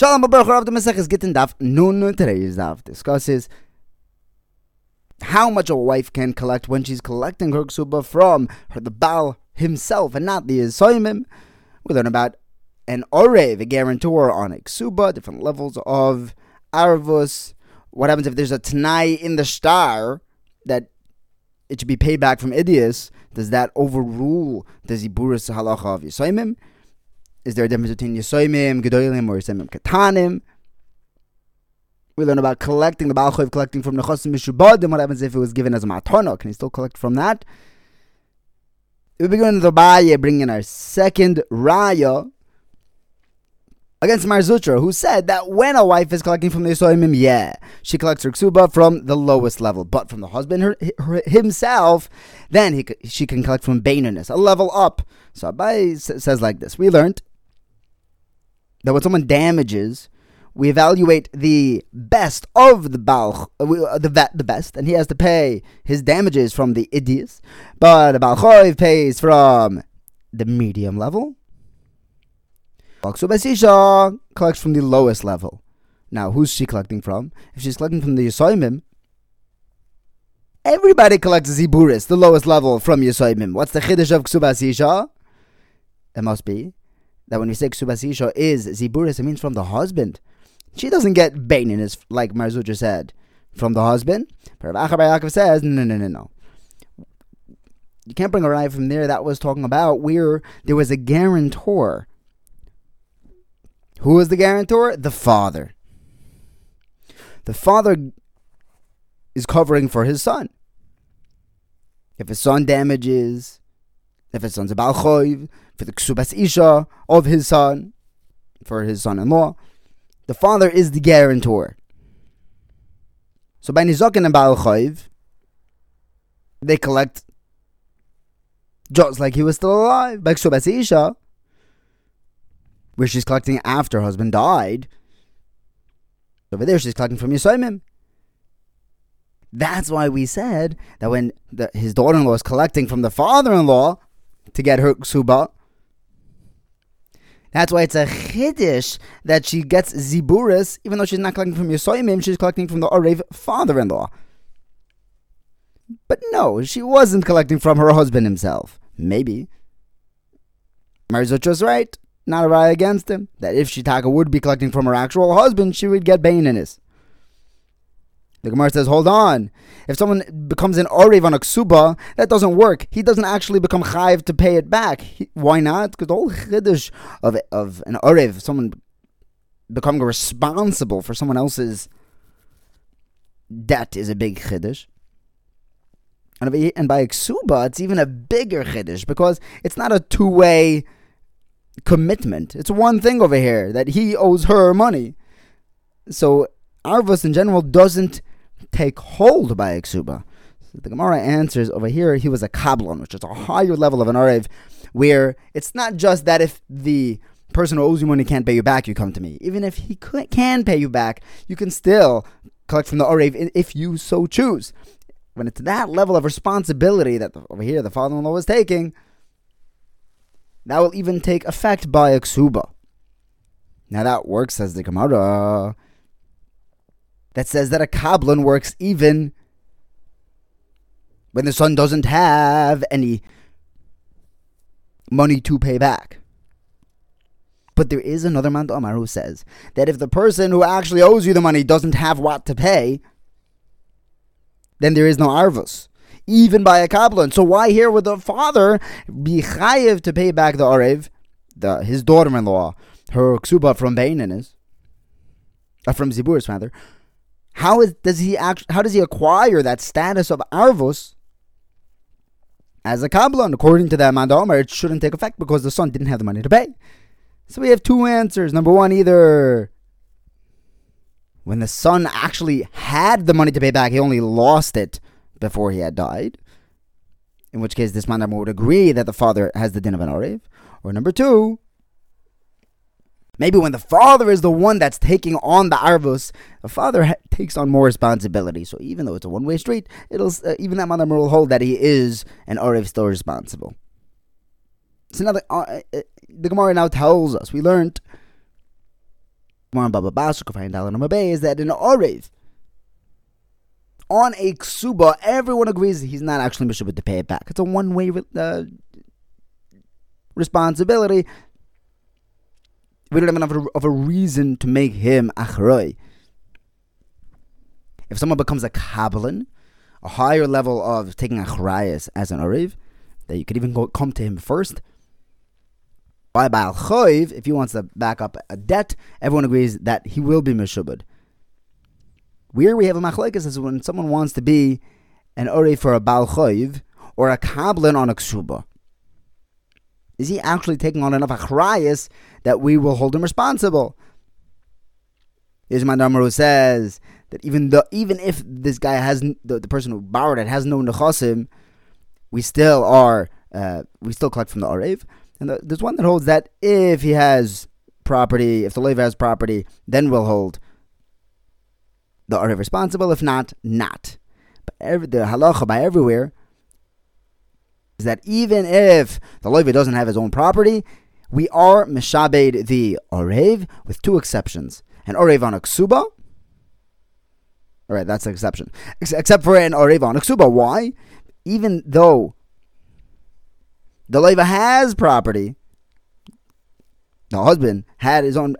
Shalom Baruch of the Maseches Gittin Daf Nun. Today's Daf discusses how much a wife can collect when she's collecting her ksuba from her, the Baal himself and not the Yisoimim. We learn about an Orev, a guarantor on a ksuba, different levels of Arvus. What happens if there's a Tanai in the star that it should be paid back from Idias? Does that overrule the Ziburis halacha of Yisoimim? Is there a difference between Yisoimim, Gedolim, or Yisoimim Katanim? We learn about collecting, the Baal collecting from Nechosim Mishubadim. What happens if it was given as a Matana? Can he still collect from that? We begin the Baya, bringing our second Raya against Mar Zutra, who said that when a wife is collecting from the Yisoimim, yeah, she collects her ksuba from the lowest level, but from the husband her, her, himself, then he, she can collect from Baininess, a level up. So Abai says like this: We learned that when someone damages, we evaluate the best of the Baal, uh, uh, the the best, and he has to pay his damages from the Idias, but a Baal pays from the medium level. Baksubasisha collects from the lowest level. Now, who's she collecting from? If she's collecting from the Yisoimim, everybody collects Ziburis, the lowest level, from Yisoimim. What's the Chiddush of Ksubasisha? It must be that when we say ksubasisha is ziburis, it means from the husband. She doesn't get bainin, like Mar Zutra said, from the husband. But Rav Yaakov says, no, no, no, no. You can't bring a raya from there. That was talking about where there was a guarantor. Who was the guarantor? The father. The father is covering for his son. If his son damages, if his son's a balchoiv, for the ksubas isha of his son, for his son-in-law. The father is the guarantor. So by nizakin and balchoiv, they collect just like he was still alive. By ksubas isha, where she's collecting after her husband died, over there she's collecting from Yisoimim. That's why we said that when the, his daughter-in-law is collecting from the father-in-law to get her ksuba, that's why it's a chiddush that she gets ziburis, even though she's not collecting from Yisoyimim, she's collecting from the Orev father-in-law. But no, she wasn't collecting from her husband himself. Maybe. Mar Zutra's right. Not a right against him. That if Shitaka would be collecting from her actual husband, she would get Baininus. The Gemara says, hold on. If someone becomes an Orev on a ksuba, that doesn't work. He doesn't actually become chayiv to pay it back. He, why not? Because the whole chiddush of, of an Orev, someone becoming responsible for someone else's debt is a big chiddush. And, and by ksuba, it's even a bigger chiddush because it's not a two-way commitment. It's one thing over here that he owes her money. So Arvus in general doesn't take hold by a ksuba. So the Gemara answers over here, he was a kablon, which is a higher level of an arev, where it's not just that if the person who owes you money can't pay you back, you come to me. Even if he can pay you back, you can still collect from the arev if you so choose. When it's that level of responsibility that over here the father-in-law is taking, that will even take effect by a ksuba. Now that works, says the Gemara that says that a Kablan works even when the son doesn't have any money to pay back. But there is another man Omar who says that if the person who actually owes you the money doesn't have what to pay, then there is no arvus, even by a kablan. So why here would the father be chayiv to pay back the arev, the, his daughter-in-law, her ksuba from Bainanis, uh, from Ziburis rather, how is does he act, How does he acquire that status of arvus as a kablan? According to the Amanda it shouldn't take effect because the son didn't have the money to pay. So we have two answers. Number one, either when the son actually had the money to pay back, he only lost it before he had died. In which case, this man would agree that the father has the din of an Orev. Or number two, Maybe when the father is the one that's taking on the arvus, the father ha- takes on more responsibility. So even though it's a one-way street, it'll uh, even that mother will hold that he is an arev still responsible. So now the, uh, uh, the Gemara now tells us we learned Baba out is that in Orev, on a ksuba, everyone agrees he's not actually mishubit to pay it back. It's a one way uh, responsibility. We don't have enough of a reason to make him achroi. If someone becomes a kabbalan, a higher level of taking achrayas as an ariv, that you could even go, come to him first. By Baal Choiv, if he wants to back up a debt, everyone agrees that he will be Meshubad. Where we have a machlekes is when someone wants to be an ori for a Baal Choiv or a Kablan on a Ksuba. Is he actually taking on enough achrayas that we will hold him responsible? Ismail Damaru says that even though even if this guy has the, the person who borrowed it has no nechasim, we still are uh, we still collect from the arev. And the, there's one that holds that if he has property, if the leva has property, then we'll hold the arev responsible. If not, not. But every, the halacha by everywhere is that even if the leva doesn't have his own property, we are mishabed the arev with two exceptions: an arev on a ksuba all right, that's an exception. Ex- except for an Orev on a Ksuba. Why? Even though the Leva has property, the husband had his own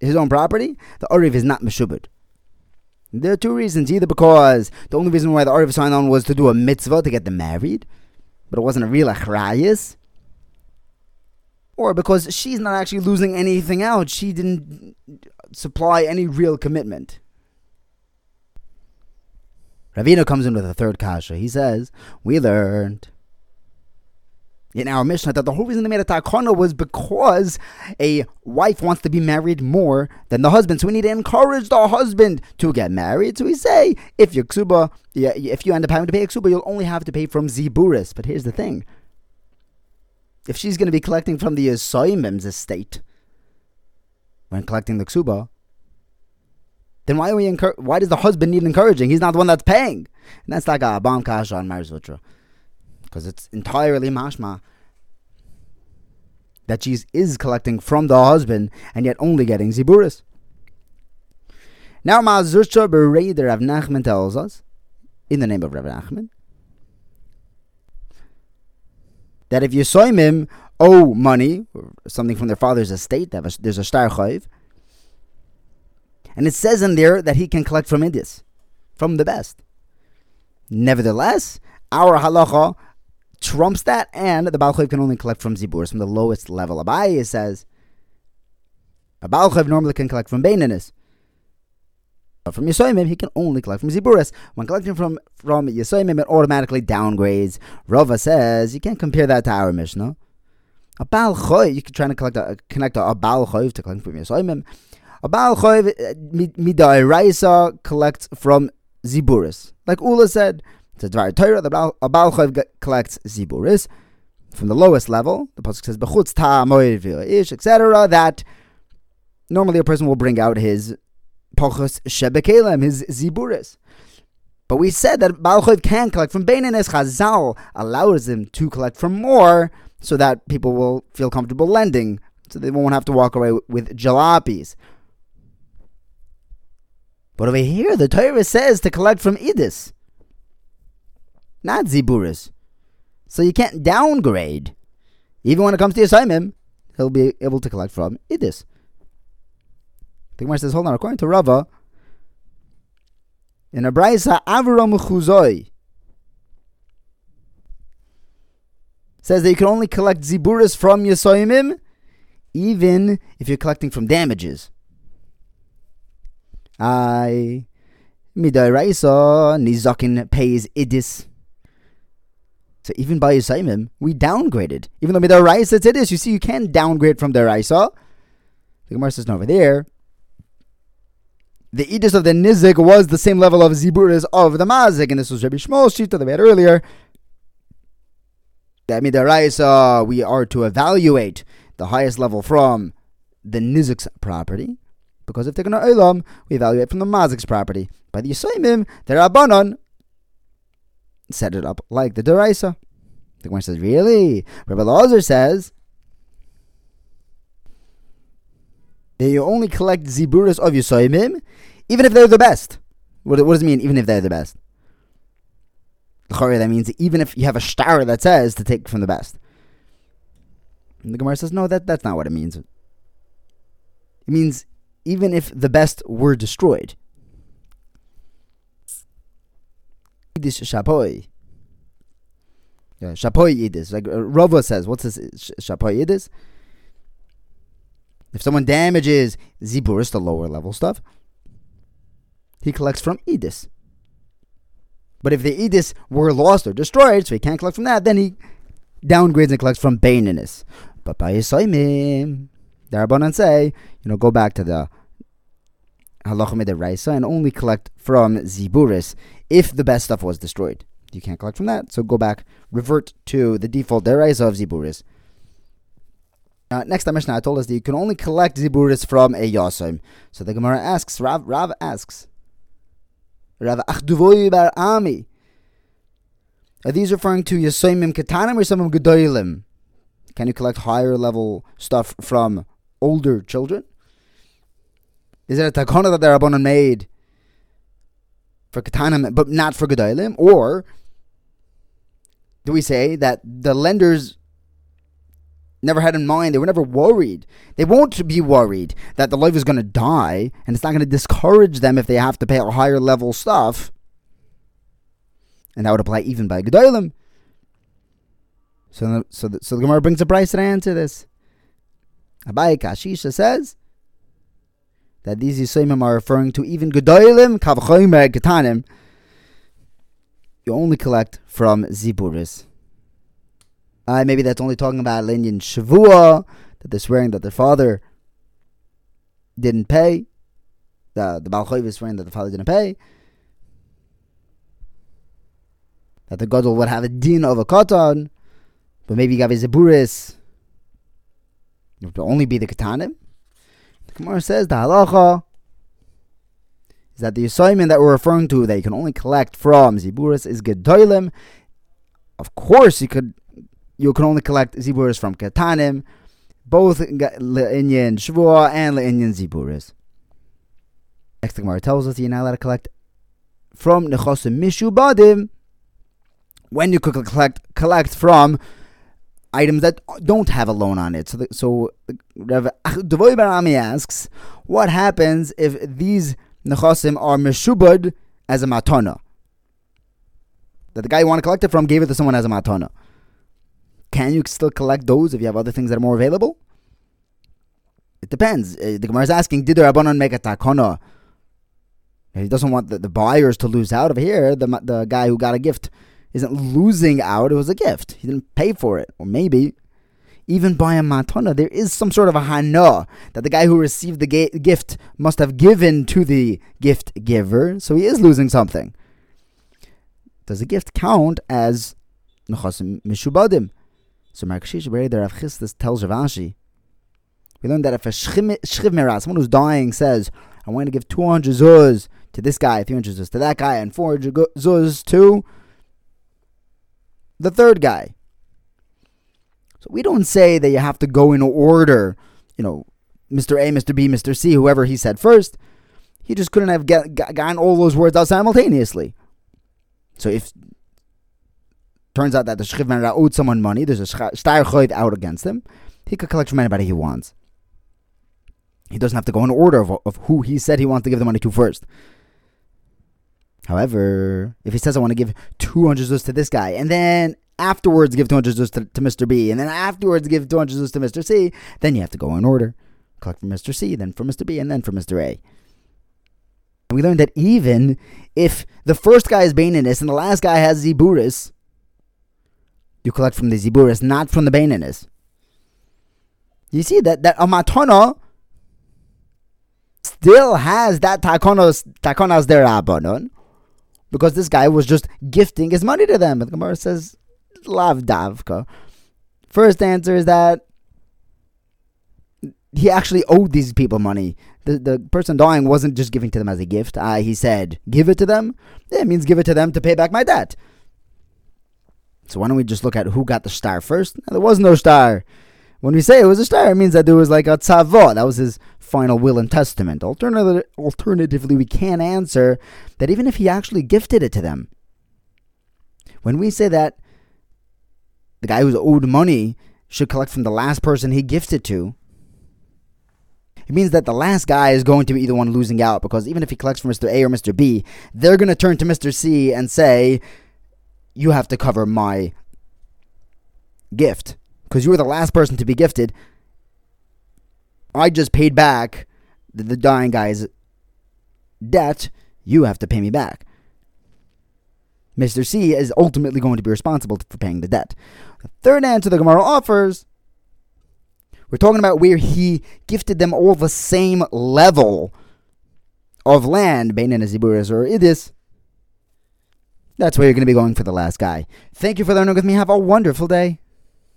his own property, the Orev is not Meshubad. There are two reasons. Either because the only reason why the Orev signed on was to do a mitzvah to get them married, but it wasn't a real achrayas, or because she's not actually losing anything out. She didn't supply any real commitment. Ravina comes in with a third kasha. He says, We learned in our Mishnah that the whole reason they made a takana was because a wife wants to be married more than the husband. So we need to encourage the husband to get married. So we say, if you ksuba, if you end up having to pay a ksuba, you'll only have to pay from ziburis. But here's the thing: if she's going to be collecting from the Yisoimim's estate when collecting the ksuba, then why are we encour- Why does the husband need encouraging? He's not the one that's paying. And that's like a bomb kasha on Marzutra. Because it's entirely mashma that she is collecting from the husband and yet only getting ziburis. Now Ma'azurcha Bereder Rav Nachman tells us, in the name of Rav Nachman, that if you saw him owe money, or something from their father's estate, there's a star chayiv, and it says in there that he can collect from Indias, from the best. Nevertheless, our halacha trumps that, and the Baal can only collect from Ziburs, from the lowest level. Abaye says a Baal normally can collect from Beinanis. But from Yisoimim, he can only collect from Ziburis. When collecting from, from Yisoimim, it automatically downgrades. Rava says you can't compare that to our Mishnah. A Baal Choy, you can try to collect a, connect a, a Baal Choy to collect from Yisoimim. A Baal Choiv uh, Midai Raisa collects from Ziburis. Like Ula said, a Dvar Torah, the a collects Ziburis from the lowest level. The Pasuk says, Bechutz Ta Ish, etc. That normally a person will bring out his Pachos Shebekelem, his Ziburis. But we said that Baal Choiv can collect from Beinanis. Chazal allows him to collect from more so that people will feel comfortable lending, so they won't have to walk away with jalapees. But over here, the Torah says to collect from Idis, not Ziburis. So you can't downgrade. Even when it comes to Yisaimim, he'll be able to collect from Idis. The Gemara says, hold on, according to Rava, in a Braisa, Avram Chuzoi says that you can only collect Ziburis from Yisaimim, even if you're collecting from damages. I Midairaisa Nizakin pays Idis. So even by Yisaimim, we downgraded. Even though Midairaisa it's Idis, you see you can downgrade from Deraisa. The Gemara says over there. The Idis of the Nizik was the same level of Ziburis of the Mazik, and this was Rabbi Yishmael's sheet that we had earlier. That Midaraisa, we are to evaluate the highest level from the Nizik's property. Because if they're going to we evaluate from the Mazik's property. By the Yisoimim, the Rabbanon set it up like the Deraisa. The Gemara says, really? Rabbi Lazar says, that you only collect ziburis of Yisoimim, even if they're the best. What, what does it mean, even if they're the best? That means even if you have a star that says to take from the best. And the Gemara says, no, that, that's not what it means. It means even if the best were destroyed. Yiddish shapoy. Yeah, Shapoi Yiddish. Like uh, Rava says, what's this? shapoy Yiddish? If someone damages Ziburis, the lower level stuff, he collects from Edis. But if the Edis were lost or destroyed, so he can't collect from that, then he downgrades and collects from Baininis. But by Yisoimim, the Rabbanan say, you know, go back to the Halacha Raisa and only collect from Ziburis if the best stuff was destroyed. You can't collect from that, so go back, revert to the default Deraisa of Ziburis. Uh, next, the Mishnah told us that you can only collect Ziburis from a Yasim. So the Gemara asks, Rav, Rav asks, Rav Achduvoy Bar Ami, are these referring to Yasimim Katanim or some Gedolim? Can you collect higher level stuff from older children? Is it a takona that the Rabbanon made for Katanim, but not for Gedolim? Or do we say that the lenders never had in mind, they were never worried. They won't be worried that the life is going to die, and it's not going to discourage them if they have to pay a higher level stuff. And that would apply even by Gedolim. So, so, the, so the Gemara brings a price to answer this. Abai Kashisha says that these Yisayimim are referring to even Gedolim, Kavchoymer, Getanim. You only collect from Ziburis. Uh, maybe that's only talking about Linyan Shavua, that they're swearing that their father didn't pay. The the Balchoiv is swearing that the father didn't pay. That the Gadol would have a din of a katan, but maybe Gavi Ziburis, it would only be the katanim. The Gemara says the halacha is that the assignment that we're referring to that you can only collect from Ziburis is Gedolim. Of course, you could you can only collect ziburis from katanim, both le'inyan shvua and le'inyan ziburis. Next, the Gemara tells us you're not allowed to collect from nechosim mishubadim when you could collect collect from items that don't have a loan on it. So, the, so Rav Devoy Barami asks, what happens if these nechosim are meshubad as a matana? That the guy you want to collect it from gave it to someone as a matana. Can you still collect those if you have other things that are more available? It depends. Uh, the Gemara is asking, did the Rabbanon make a takana? He doesn't want the, the buyers to lose out. Over here, the, the guy who got a gift isn't losing out. It was a gift. He didn't pay for it. Or maybe, even by a matana, there is some sort of a hana that the guy who received the ga- gift must have given to the gift giver. So he is losing something. Does a gift count as nechasim mishubadim? So Markshish the Rav tells Rav Ashi, we learned that if a shchiv someone who's dying, says, I want to give 200 zuz to this guy, 300 zuz to that guy, and 400 zuz to the third guy. So we don't say that you have to go in order, you know, Mr. A, Mr. B, Mr. C, whoever he said first. He just couldn't have get, gotten all those words out simultaneously. So if turns out that the Shchiv Mera owed someone money, there's a Star Choiv out against him, he could collect from anybody he wants. He doesn't have to go in order of, of who he said he wants to give the money to first. However, if he says I want to give 200 zuz to this guy, and then afterwards give 200 zuz to, to Mr. B, and then afterwards give 200 zuz to Mr. C, then you have to go in order. Collect from Mr. C, then from Mr. B, and then from Mr. A. And we learned that even if the first guy is Baininus and the last guy has Ziburis, you collect from the Ziburis, not from the Bainanis. You see that that Amatona still has that takonos takonas derabanon because this guy was just gifting his money to them. And the Gemara says lav davka. First answer is that he actually owed these people money. The the person dying wasn't just giving to them as a gift. Uh, he said, "Give it to them." Yeah, it means give it to them to pay back my debt. So why don't we just look at who got the star first? There was no star When we say it was a shtar, it means that there was like a tzavah. That was his final will and testament. Alternatively, alternatively, we can answer that even if he actually gifted it to them, when we say that the guy who's owed money should collect from the last person he gifted to, it means that the last guy is going to be the one losing out because even if he collects from Mr. A or Mr. B, they're going to turn to Mr. C and say, You have to cover my gift because you were the last person to be gifted. I just paid back the, the dying guy's debt. You have to pay me back. Mr. C is ultimately going to be responsible for paying the debt. The third answer the Gemara offers we're talking about where he gifted them all the same level of land, Bain and Aziburis or Idis. That's where you're going to be going for the last guy. Thank you for learning with me. Have a wonderful day.